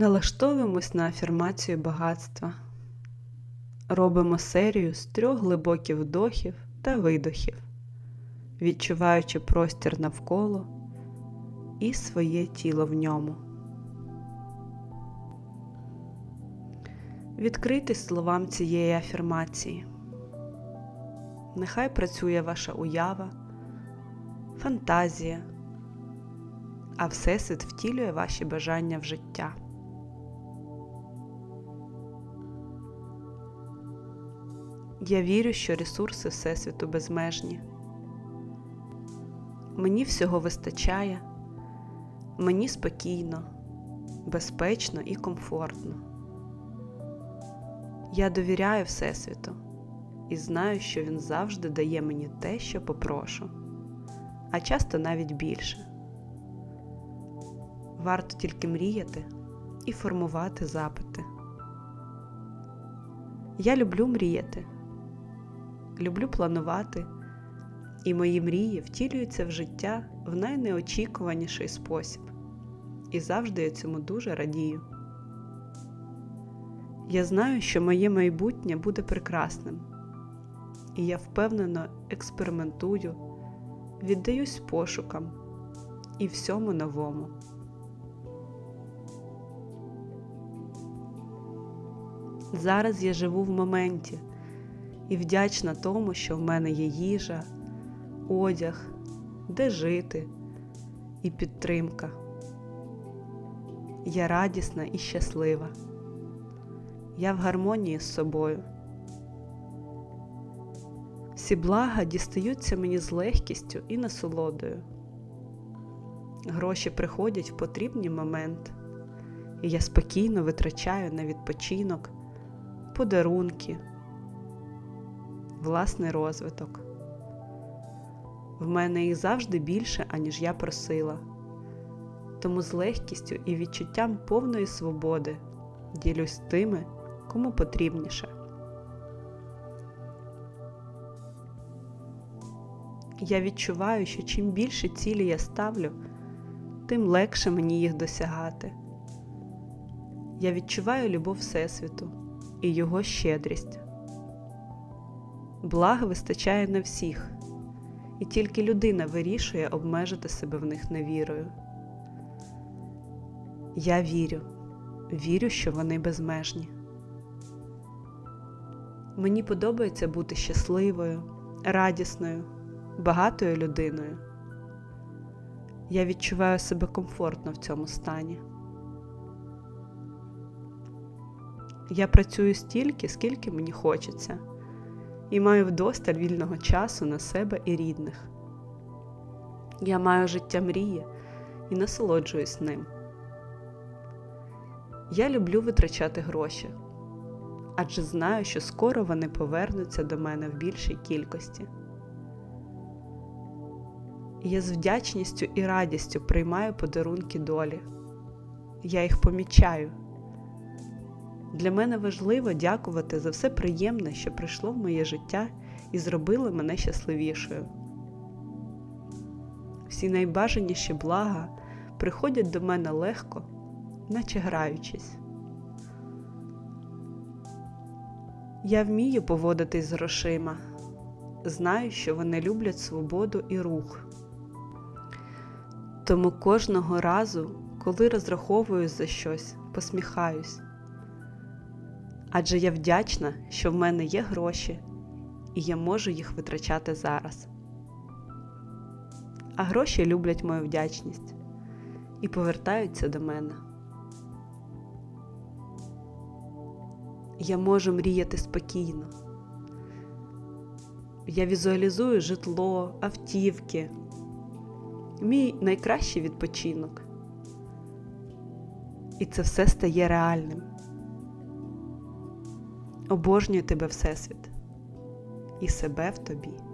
Налаштовуємось на афірмацію багатства. Робимо серію з трьох глибоких вдохів та видохів, відчуваючи простір навколо і своє тіло в ньому. Відкрийтесь словам цієї афірмації. Нехай працює ваша уява, фантазія, а Всесвіт втілює ваші бажання в життя. Я вірю, що ресурси Всесвіту безмежні. Мені всього вистачає, мені спокійно, безпечно і комфортно. Я довіряю Всесвіту і знаю, що він завжди дає мені те, що попрошу, а часто навіть більше. Варто тільки мріяти і формувати запити. Я люблю мріяти, люблю планувати, і мої мрії втілюються в життя в найнеочікуваніший спосіб, і завжди я цьому дуже радію. Я знаю, що моє майбутнє буде прекрасним, і я впевнено експериментую, віддаюсь пошукам і всьому новому. Зараз я живу в моменті і вдячна тому, що в мене є їжа, одяг, де жити і підтримка. Я радісна і щаслива. Я в гармонії з собою. Всі блага дістаються мені з легкістю і насолодою. Гроші приходять в потрібний момент, і я спокійно витрачаю на відпочинок, подарунки, власний розвиток. В мене їх завжди більше, аніж я просила, тому з легкістю і відчуттям повної свободи ділюсь тими, кому потрібніше. Я відчуваю, що чим більше цілі я ставлю, тим легше мені їх досягати. Я відчуваю любов Всесвіту і його щедрість. Блага вистачає на всіх, і тільки людина вирішує обмежити себе в них невірою. Я вірю, вірю, що вони безмежні. Мені подобається бути щасливою, радісною, багатою людиною. Я відчуваю себе комфортно в цьому стані. Я працюю стільки, скільки мені хочеться, і маю вдосталь вільного часу на себе і рідних. Я маю життя мрії і насолоджуюсь ним. Я люблю витрачати гроші, адже знаю, що скоро вони повернуться до мене в більшій кількості. Я з вдячністю і радістю приймаю подарунки долі. Я їх помічаю. Для мене важливо дякувати за все приємне, що прийшло в моє життя і зробило мене щасливішою. Всі найбажаніші блага приходять до мене легко, наче граючись. Я вмію поводитись з грошима, знаю, що вони люблять свободу і рух. Тому кожного разу, коли розраховуюсь за щось, посміхаюсь. Адже я вдячна, що в мене є гроші, і я можу їх витрачати зараз. А гроші люблять мою вдячність і повертаються до мене. Я можу мріяти спокійно. Я візуалізую житло, автівки, мій найкращий відпочинок. І це все стає реальним. Обожнюю тебе, Всесвіт, і себе в тобі.